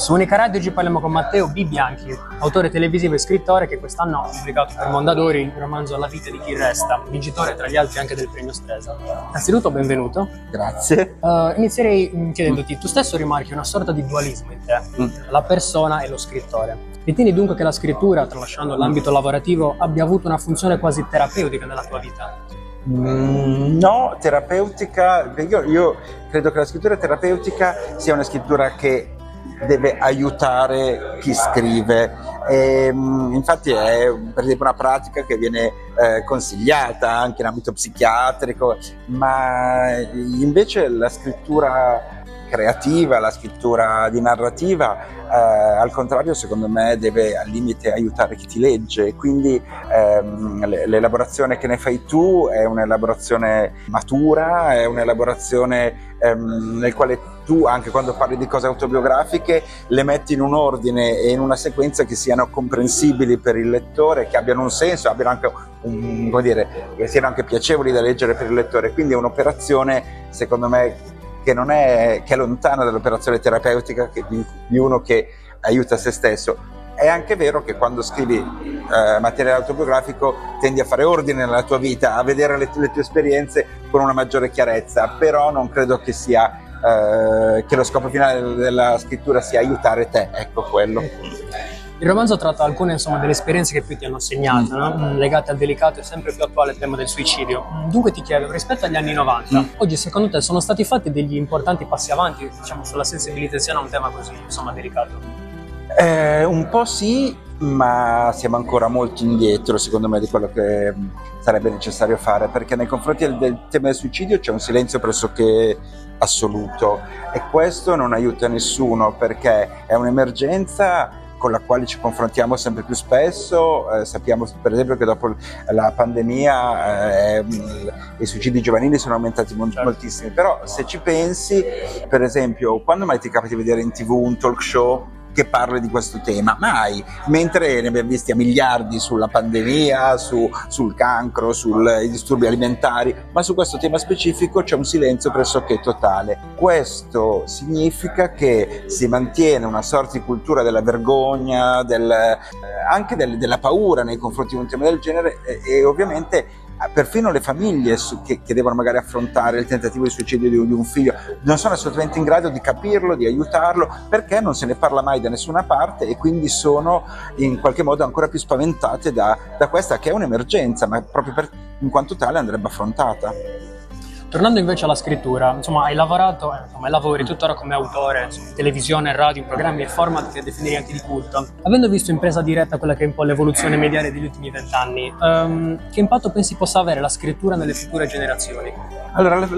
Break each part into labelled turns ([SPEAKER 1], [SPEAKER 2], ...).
[SPEAKER 1] Su Unica Radio oggi parliamo con Matteo B. Bianchi, autore televisivo e scrittore che quest'anno ha pubblicato per Mondadori il romanzo La vita di chi resta, vincitore tra gli altri anche del premio Stresa. Innanzitutto benvenuto.
[SPEAKER 2] Grazie.
[SPEAKER 1] Uh, inizierei mm, chiedendoti, tu stesso rimarchi una sorta di dualismo in te,
[SPEAKER 2] Mm.
[SPEAKER 1] la persona e lo scrittore. Ritieni dunque che la scrittura, tralasciando l'ambito lavorativo, abbia avuto una funzione quasi terapeutica nella tua vita?
[SPEAKER 2] Mm, no, terapeutica. Io, io credo che la scrittura terapeutica sia una scrittura che deve aiutare chi scrive. E, mm, infatti è per esempio una pratica che viene eh, consigliata anche in ambito psichiatrico, ma invece la scrittura creativa, la scrittura di narrativa, eh, al contrario, secondo me, deve al limite aiutare chi ti legge. Quindi ehm, l'elaborazione che ne fai tu è un'elaborazione matura, è un'elaborazione ehm, nel quale tu, anche quando parli di cose autobiografiche, le metti in un ordine e in una sequenza che siano comprensibili per il lettore, che abbiano un senso, abbiano anche un, come dire, che siano anche piacevoli da leggere per il lettore. Quindi è un'operazione, secondo me, che è, che è lontana dall'operazione terapeutica che- di, di uno che aiuta se stesso. È anche vero che quando scrivi eh, materiale autobiografico tendi a fare ordine nella tua vita, a vedere le, le tue esperienze con una maggiore chiarezza, però non credo che sia eh, che lo scopo finale della scrittura sia aiutare te, ecco quello.
[SPEAKER 1] Il romanzo tratta alcune insomma, delle esperienze che più ti hanno segnato, no? Mm, legate al delicato e sempre più attuale tema del suicidio. Mm, Dunque ti chiedo, rispetto agli anni 90, oggi secondo te sono stati fatti degli importanti passi avanti diciamo, sulla sensibilizzazione a un tema così insomma, delicato?
[SPEAKER 2] Eh, un po' sì, ma siamo ancora molto indietro, secondo me, di quello che sarebbe necessario fare, perché nei confronti del, del tema del suicidio c'è un silenzio pressoché assoluto e questo non aiuta nessuno perché è un'emergenza con la quale ci confrontiamo sempre più spesso, eh, sappiamo per esempio che dopo la pandemia eh, mh, i suicidi giovanili sono aumentati mon-
[SPEAKER 1] Certo.
[SPEAKER 2] moltissimi, però se ci pensi, per esempio, quando mai ti capita di vedere in tv un talk show che parli di questo tema? Mai, mentre ne abbiamo visti a miliardi sulla pandemia, su- sul cancro, sui disturbi alimentari, ma su questo tema specifico c'è un silenzio pressoché totale. Questo significa che si mantiene una sorta di cultura della vergogna, del, eh, anche del- della paura nei confronti di un tema del genere e, e ovviamente eh, perfino le famiglie su- che, che devono magari affrontare il tentativo di suicidio di, di un figlio non sono assolutamente in grado di capirlo, di aiutarlo, perché non se ne parla mai da nessuna parte e quindi sono in qualche modo ancora più spaventate da, da questa che è un'emergenza, ma proprio per- in quanto tale andrebbe affrontata.
[SPEAKER 1] Tornando invece alla scrittura, insomma, hai lavorato, eh, insomma, lavori tuttora come autore, insomma, in televisione, radio, programmi e format che definirei anche di culto. Avendo visto in presa diretta quella che è un po' l'evoluzione mediale degli ultimi vent'anni, ehm, che impatto pensi possa avere la scrittura nelle future generazioni?
[SPEAKER 2] Allora, le-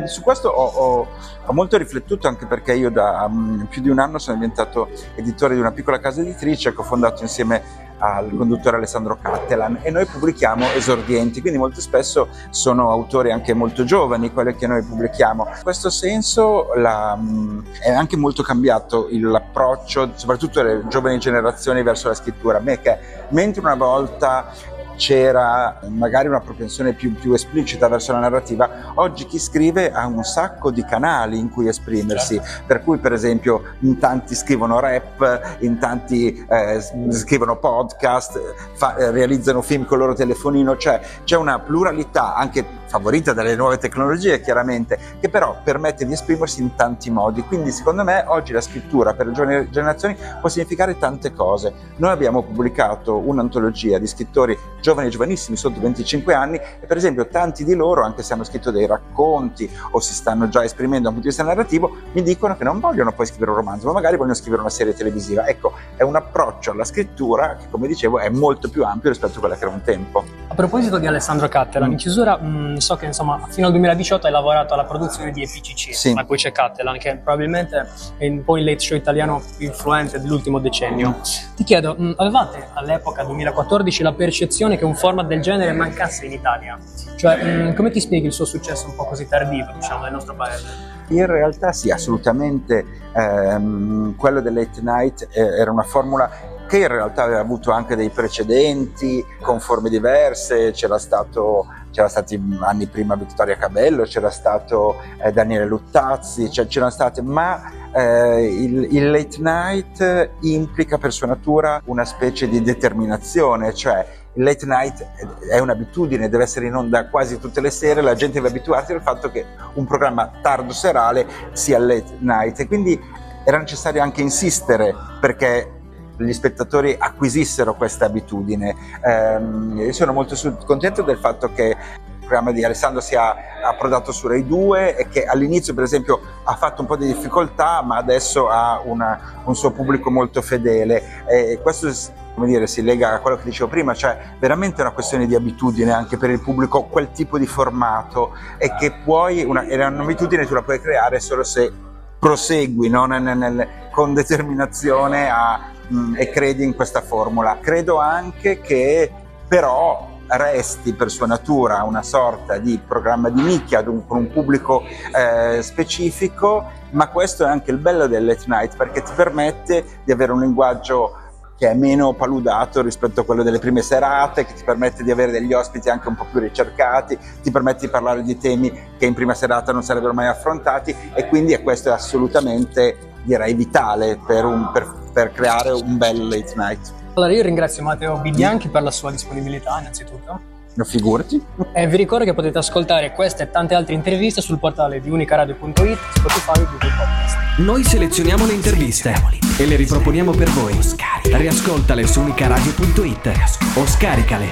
[SPEAKER 2] le- su questo ho, ho- ho molto riflettuto anche perché io da mm, più di un anno sono diventato editore di una piccola casa editrice che ho fondato insieme al conduttore Alessandro Cattelan e noi pubblichiamo esordienti, quindi molto spesso sono autori anche molto giovani quelli che noi pubblichiamo. In questo senso la, mm, è anche molto cambiato l'approccio, soprattutto delle giovani generazioni verso la scrittura, me che mentre una volta c'era magari una propensione più, più esplicita verso la narrativa, oggi chi scrive ha un sacco di canali in cui esprimersi, per cui per esempio in tanti scrivono rap, in tanti eh, scrivono podcast, fa- eh, realizzano film con il loro telefonino, cioè c'è una pluralità anche favorita dalle nuove tecnologie chiaramente, che però permette di esprimersi in tanti modi. Quindi secondo me oggi la scrittura per le giovani generazioni può significare tante cose. Noi abbiamo pubblicato un'antologia di scrittori giovani e giovanissimi sotto 25 anni e per esempio tanti di loro, anche se hanno scritto dei racconti o si stanno già esprimendo da un punto di vista narrativo, mi dicono che non vogliono poi scrivere un romanzo, ma magari vogliono scrivere una serie televisiva. Ecco, è un approccio alla scrittura che, come dicevo, è molto più ampio rispetto a quella che era un tempo.
[SPEAKER 1] A proposito di Alessandro Cattelan,
[SPEAKER 2] Mm.
[SPEAKER 1] in chiusura mh, so che insomma fino al 2018 hai lavorato alla produzione di EPCC,
[SPEAKER 2] Sì.
[SPEAKER 1] ma poi c'è Cattelan che probabilmente è un po' il late show italiano più influente dell'ultimo decennio. Ti chiedo, mh, avevate all'epoca 2014 la percezione impressione che un format del genere mancasse in Italia. Cioè, mh, mm, come ti spieghi il suo successo un po' così tardivo, diciamo, nel nostro paese?
[SPEAKER 2] In realtà sì, assolutamente. Ehm, quello del late night eh, era una formula che in realtà aveva avuto anche dei precedenti con forme diverse, c'era stato c'era stati anni prima Vittoria Cabello, c'era stato eh, Daniele Luttazzi, cioè, c'erano state, ma eh, il, il, late night implica per sua natura una specie di determinazione, cioè il late night è un'abitudine, deve essere in onda quasi tutte le sere, la gente deve abituarsi al fatto che un programma tardo serale sia late night e quindi era necessario anche insistere perché gli spettatori acquisissero questa abitudine. Eh, io sono molto contento del fatto che programma di Alessandro sia approdato su Rai 2 e che all'inizio per esempio ha fatto un po' di difficoltà ma adesso ha una, un suo pubblico molto fedele e questo come dire, si lega a quello che dicevo prima, cioè veramente è una questione di abitudine anche per il pubblico quel tipo di formato e che puoi, una, è un'abitudine tu la puoi creare solo se prosegui no? nel, nel, con determinazione a mh, mm, e credi in questa formula. Credo anche che però resti per sua natura una sorta di programma di nicchia con un pubblico eh, specifico, ma questo è anche il bello del late night perché ti permette di avere un linguaggio che è meno paludato rispetto a quello delle prime serate, che ti permette di avere degli ospiti anche un po' più ricercati, ti permette di parlare di temi che in prima serata non sarebbero mai affrontati e quindi questo è assolutamente direi vitale per, un, per, per creare un bel late night.
[SPEAKER 1] Allora io ringrazio Matteo Bibianchi per la sua disponibilità innanzitutto.
[SPEAKER 2] No, figurati.
[SPEAKER 1] E vi ricordo che potete ascoltare queste e tante altre interviste sul portale di unicaradio.it, Spotify e Google Podcast.
[SPEAKER 3] Noi selezioniamo le interviste e le riproponiamo per voi. Riascoltale su unicaradio.it o scaricale.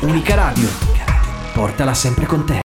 [SPEAKER 3] Unica Radio. Portala sempre con te.